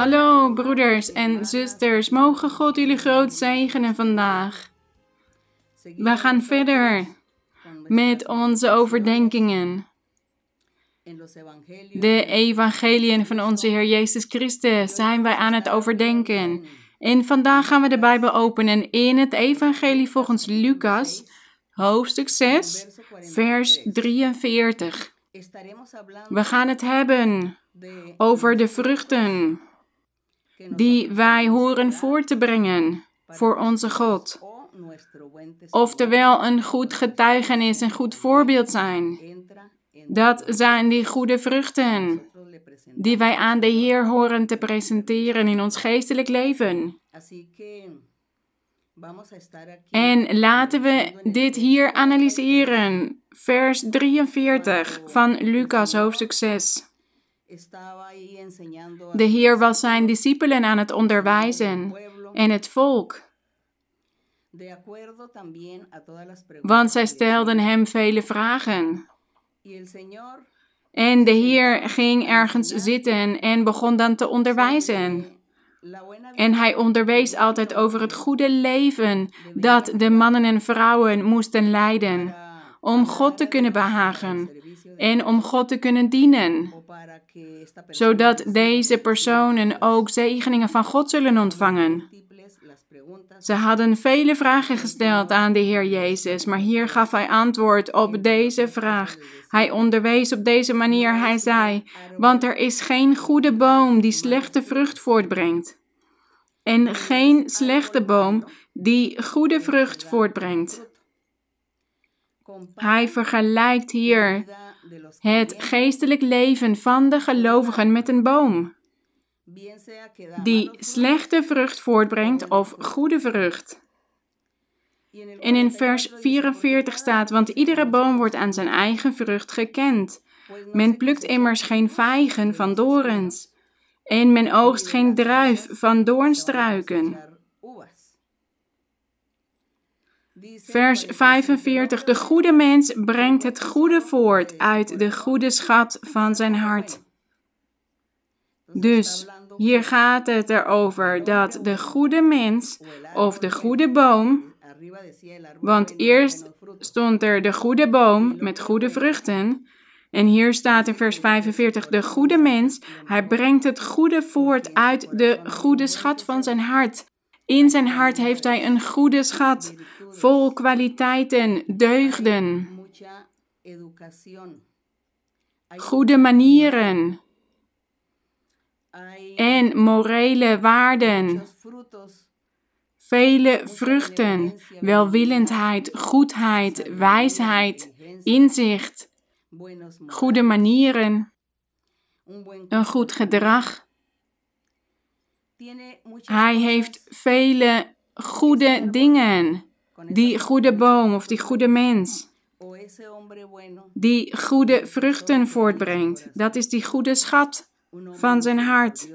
Hallo broeders en zusters, mogen God jullie groot zegenen vandaag. We gaan verder met onze overdenkingen. De evangeliën van onze Heer Jezus Christus zijn wij aan het overdenken. En vandaag gaan we de Bijbel openen in het evangelie volgens Lucas, hoofdstuk 6, vers 43. We gaan het hebben over de vruchten die wij horen voor te brengen voor onze God. Oftewel een goed getuigenis, een goed voorbeeld zijn. Dat zijn die goede vruchten die wij aan de Heer horen te presenteren in ons geestelijk leven. En laten we dit hier analyseren. Vers 43 van Lucas hoofdstuk 6. De Heer was zijn discipelen aan het onderwijzen en het volk. Want zij stelden hem vele vragen. En de Heer ging ergens zitten en begon dan te onderwijzen. En hij onderwees altijd over het goede leven dat de mannen en vrouwen moesten leiden om God te kunnen behagen en om God te kunnen dienen, zodat deze personen ook zegeningen van God zullen ontvangen. Ze hadden vele vragen gesteld aan de Heer Jezus, maar hier gaf hij antwoord op deze vraag. Hij onderwees op deze manier, hij zei, want er is geen goede boom die slechte vrucht voortbrengt. En geen slechte boom die goede vrucht voortbrengt. Hij vergelijkt hier het geestelijk leven van de gelovigen met een boom die slechte vrucht voortbrengt of goede vrucht. En in vers 44 staat, want iedere boom wordt aan zijn eigen vrucht gekend. Men plukt immers geen vijgen van dorens en men oogst geen druif van doornstruiken. Vers 45. De goede mens brengt het goede voort uit de goede schat van zijn hart. Dus hier gaat het erover dat de goede mens of de goede boom, want eerst stond er de goede boom met goede vruchten. En hier staat in vers 45: De goede mens, hij brengt het goede voort uit de goede schat van zijn hart. In zijn hart heeft hij een goede schat, vol kwaliteiten, deugden, goede manieren. En morele waarden. Vele vruchten, welwillendheid, goedheid, wijsheid, inzicht, goede manieren, een goed gedrag. Hij heeft vele goede dingen. Die goede boom of die goede mens. Die goede vruchten voortbrengt. Dat is die goede schat van zijn hart.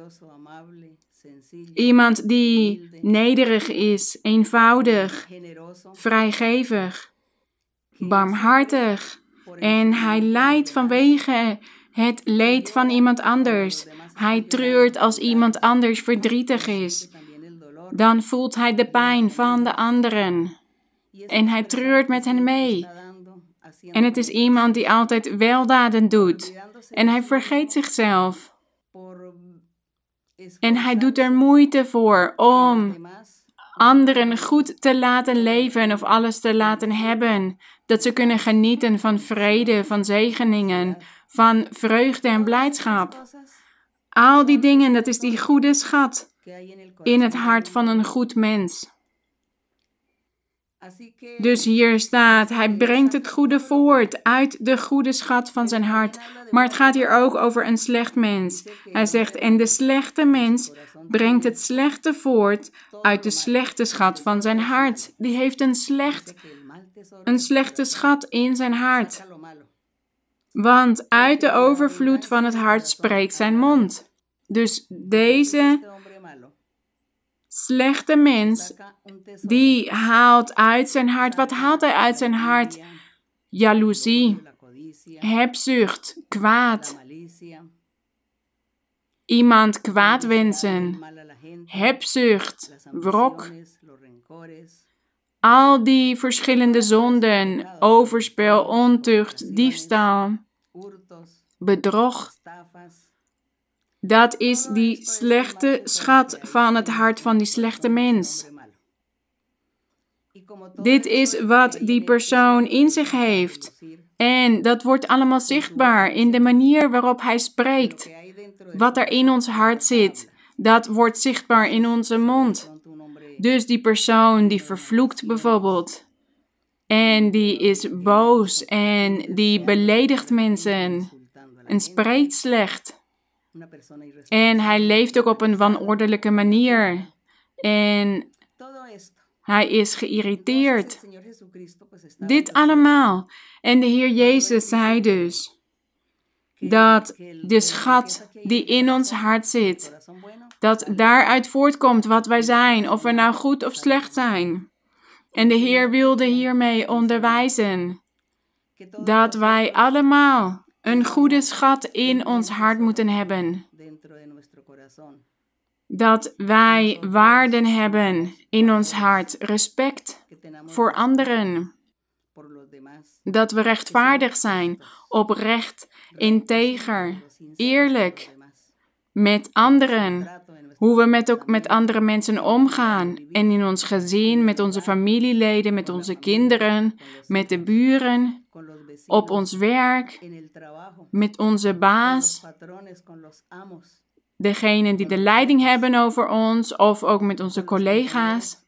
Iemand die nederig is, eenvoudig, vrijgevig, barmhartig. En hij lijdt vanwege het leed van iemand anders. Hij treurt als iemand anders verdrietig is. Dan voelt hij de pijn van de anderen. En hij treurt met hen mee. En het is iemand die altijd weldaden doet. En hij vergeet zichzelf. En hij doet er moeite voor om anderen goed te laten leven of alles te laten hebben. Dat ze kunnen genieten van vrede, van zegeningen, van vreugde en blijdschap. Al die dingen, dat is die goede schat in het hart van een goed mens. Dus hier staat, hij brengt het goede voort uit de goede schat van zijn hart. Maar het gaat hier ook over een slecht mens. Hij zegt, en de slechte mens brengt het slechte voort uit de slechte schat van zijn hart. Die heeft een, slecht, een slechte schat in zijn hart. Want uit de overvloed van het hart spreekt zijn mond. Dus deze slechte mens, die haalt uit zijn hart, wat haalt hij uit zijn hart? Jaloezie, hebzucht, kwaad, iemand kwaad wensen, hebzucht, wrok, al die verschillende zonden, overspel, ontucht, diefstal, bedrog, dat is die slechte schat van het hart van die slechte mens. Dit is wat die persoon in zich heeft. En dat wordt allemaal zichtbaar in de manier waarop hij spreekt. Wat er in ons hart zit, dat wordt zichtbaar in onze mond. Dus die persoon die vervloekt bijvoorbeeld. En die is boos en die beledigt mensen en spreekt slecht. En hij leeft ook op een wanordelijke manier. En hij is geïrriteerd. Dit allemaal. En de Heer Jezus zei dus dat de schat die in ons hart zit, dat daaruit voortkomt wat wij zijn, of we nou goed of slecht zijn. En de Heer wilde hiermee onderwijzen dat wij allemaal een goede schat in ons hart moeten hebben. Dat wij waarden hebben in ons hart, respect voor anderen. Dat we rechtvaardig zijn, oprecht, integer, eerlijk met anderen. Hoe we met, ook met andere mensen omgaan. En in ons gezin, met onze familieleden, met onze kinderen, met de buren, op ons werk, met onze baas, degenen die de leiding hebben over ons, of ook met onze collega's.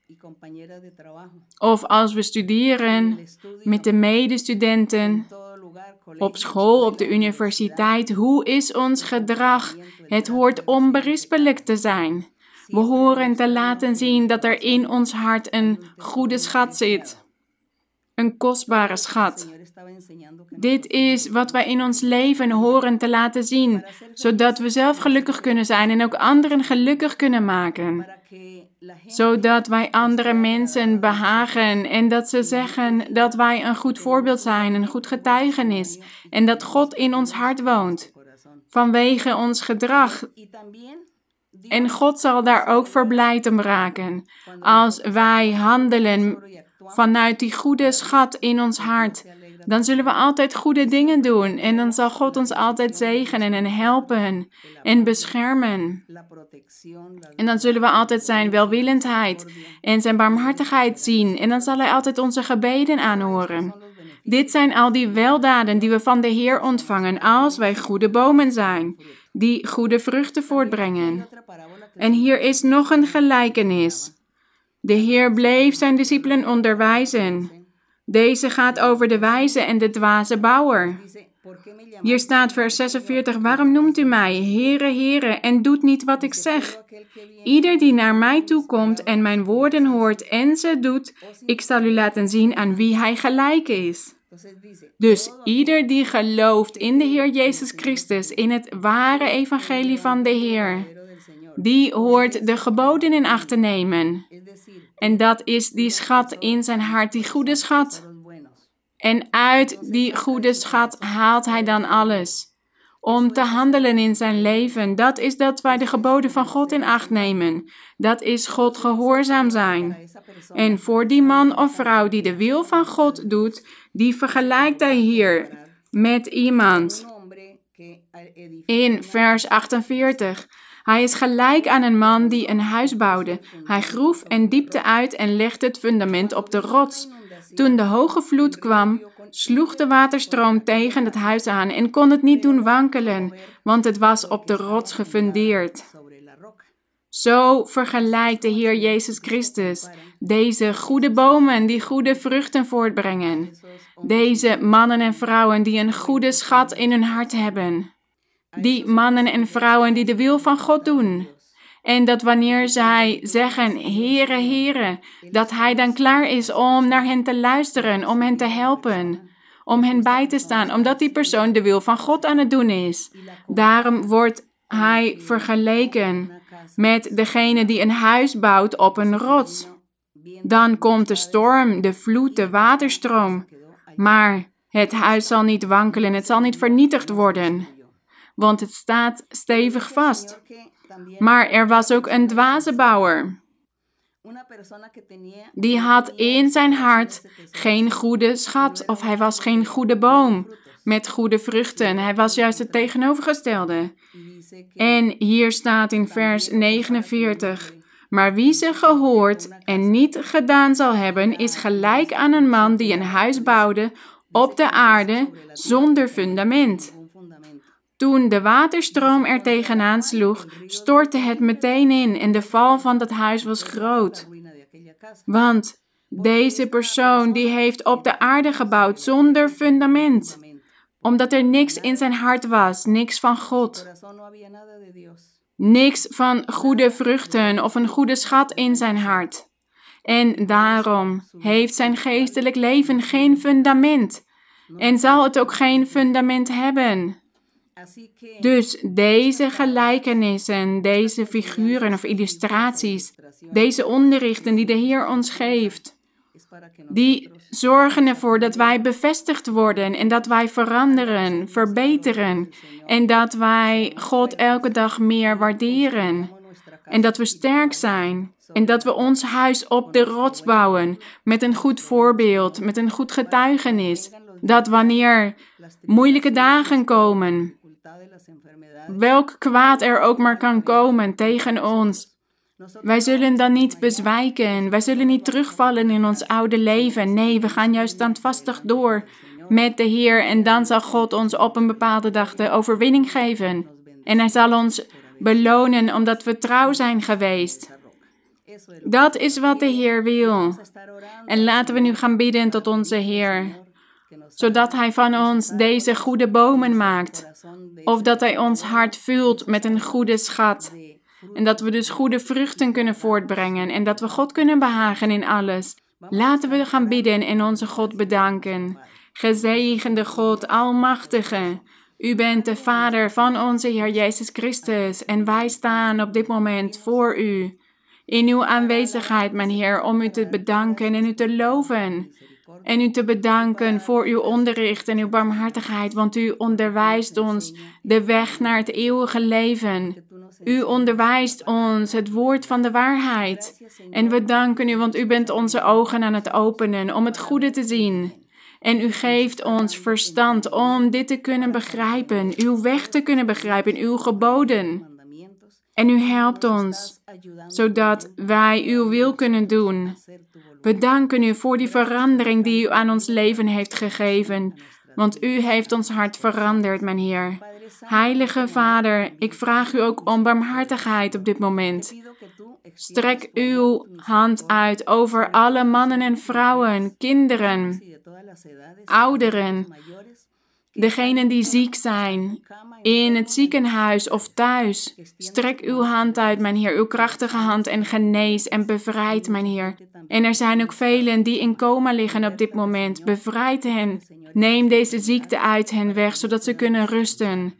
Of als we studeren, met de medestudenten, op school, op de universiteit. Hoe is ons gedrag? Het hoort onberispelijk te zijn. We horen te laten zien dat er in ons hart een goede schat zit. Een kostbare schat. Dit is wat wij in ons leven horen te laten zien, zodat we zelf gelukkig kunnen zijn en ook anderen gelukkig kunnen maken. Zodat wij andere mensen behagen en dat ze zeggen dat wij een goed voorbeeld zijn, een goed getuigenis en dat God in ons hart woont vanwege ons gedrag. En God zal daar ook verblijd om raken als wij handelen vanuit die goede schat in ons hart dan zullen we altijd goede dingen doen en dan zal God ons altijd zegenen en helpen en beschermen. En dan zullen we altijd zijn welwillendheid en zijn barmhartigheid zien en dan zal Hij altijd onze gebeden aanhoren. Dit zijn al die weldaden die we van de Heer ontvangen als wij goede bomen zijn, die goede vruchten voortbrengen. En hier is nog een gelijkenis. De Heer bleef zijn discipelen onderwijzen. Deze gaat over de wijze en de dwaze bouwer. Hier staat vers 46, waarom noemt u mij, Heere, Heere, en doet niet wat ik zeg? Ieder die naar mij toekomt en mijn woorden hoort en ze doet, ik zal u laten zien aan wie hij gelijk is. Dus ieder die gelooft in de Heer Jezus Christus, in het ware evangelie van de Heer, die hoort de geboden in acht te nemen. En dat is die schat in zijn hart, die goede schat. En uit die goede schat haalt hij dan alles. Om te handelen in zijn leven, dat is dat wij de geboden van God in acht nemen. Dat is God gehoorzaam zijn. En voor die man of vrouw die de wil van God doet, die vergelijkt hij hier met iemand. In vers 48. Hij is gelijk aan een man die een huis bouwde. Hij groef en diepte uit en legde het fundament op de rots. Toen de hoge vloed kwam, sloeg de waterstroom tegen het huis aan en kon het niet doen wankelen, want het was op de rots gefundeerd. Zo vergelijkt de Heer Jezus Christus deze goede bomen die goede vruchten voortbrengen. Deze mannen en vrouwen die een goede schat in hun hart hebben. Die mannen en vrouwen die de wil van God doen. En dat wanneer zij zeggen, Heere, Heere, dat Hij dan klaar is om naar hen te luisteren, om hen te helpen, om hen bij te staan, omdat die persoon de wil van God aan het doen is. Daarom wordt Hij vergeleken met degene die een huis bouwt op een rots. Dan komt de storm, de vloed, de waterstroom. Maar het huis zal niet wankelen, het zal niet vernietigd worden. Want het staat stevig vast. Maar er was ook een dwaze bouwer. Die had in zijn hart geen goede schat, of hij was geen goede boom met goede vruchten. Hij was juist het tegenovergestelde. En hier staat in vers 49. Maar wie ze gehoord en niet gedaan zal hebben, is gelijk aan een man die een huis bouwde op de aarde zonder fundament. Toen de waterstroom er tegenaan sloeg, stortte het meteen in en de val van dat huis was groot. Want deze persoon die heeft op de aarde gebouwd zonder fundament, omdat er niks in zijn hart was, niks van God. Niks van goede vruchten of een goede schat in zijn hart. En daarom heeft zijn geestelijk leven geen fundament en zal het ook geen fundament hebben. Dus deze gelijkenissen, deze figuren of illustraties, deze onderrichten die de Heer ons geeft, die zorgen ervoor dat wij bevestigd worden en dat wij veranderen, verbeteren en dat wij God elke dag meer waarderen en dat we sterk zijn en dat we ons huis op de rots bouwen met een goed voorbeeld, met een goed getuigenis, dat wanneer moeilijke dagen komen, welk kwaad er ook maar kan komen tegen ons, wij zullen dan niet bezwijken. Wij zullen niet terugvallen in ons oude leven. Nee, we gaan juist standvastig door met de Heer. En dan zal God ons op een bepaalde dag de overwinning geven. En Hij zal ons belonen omdat we trouw zijn geweest. Dat is wat de Heer wil. En laten we nu gaan bidden tot onze Heer. Zodat Hij van ons deze goede bomen maakt. Of dat Hij ons hart vult met een goede schat. En dat we dus goede vruchten kunnen voortbrengen en dat we God kunnen behagen in alles. Laten we gaan bidden en onze God bedanken. Gezegende God, Almachtige, U bent de Vader van onze Heer Jezus Christus en wij staan op dit moment voor U. In uw aanwezigheid, mijn Heer, om u te bedanken en u te loven. En u te bedanken voor uw onderricht en uw barmhartigheid, want u onderwijst ons de weg naar het eeuwige leven. U onderwijst ons het woord van de waarheid. En we danken u, want u bent onze ogen aan het openen om het goede te zien. En u geeft ons verstand om dit te kunnen begrijpen, uw weg te kunnen begrijpen, uw geboden. En u helpt ons, zodat wij uw wil kunnen doen. We danken u voor die verandering die u aan ons leven heeft gegeven, want u heeft ons hart veranderd, mijn Heer. Heilige Vader, ik vraag u ook om barmhartigheid op dit moment. Strek uw hand uit over alle mannen en vrouwen, kinderen, ouderen, degenen die ziek zijn, in het ziekenhuis of thuis. Strek uw hand uit, mijn Heer, uw krachtige hand en genees en bevrijd, mijn Heer. En er zijn ook velen die in coma liggen op dit moment. Bevrijd hen. Neem deze ziekte uit hen weg, zodat ze kunnen rusten.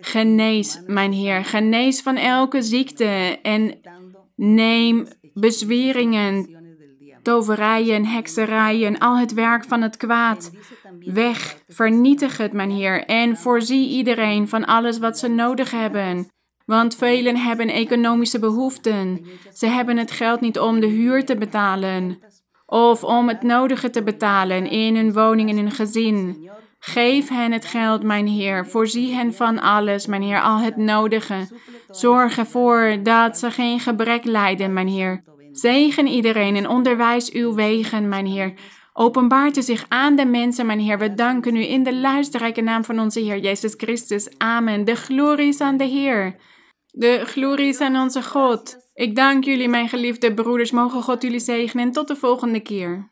Genees, mijn Heer, genees van elke ziekte en neem bezweringen, toverijen, hekserijen, al het werk van het kwaad weg. Vernietig het, mijn Heer, en voorzie iedereen van alles wat ze nodig hebben. Want velen hebben economische behoeften. Ze hebben het geld niet om de huur te betalen of om het nodige te betalen in hun woning en hun gezin. Geef hen het geld, mijn Heer. Voorzie hen van alles, mijn Heer, al het nodige. Zorg ervoor dat ze geen gebrek lijden, mijn Heer. Zegen iedereen en onderwijs uw wegen, mijn Heer. Openbaart u zich aan de mensen, mijn Heer. We danken u in de luisterrijke naam van onze Heer Jezus Christus. Amen. De glorie is aan de Heer. De glorie is aan onze God. Ik dank jullie, mijn geliefde broeders. Mogen God jullie zegenen en tot de volgende keer.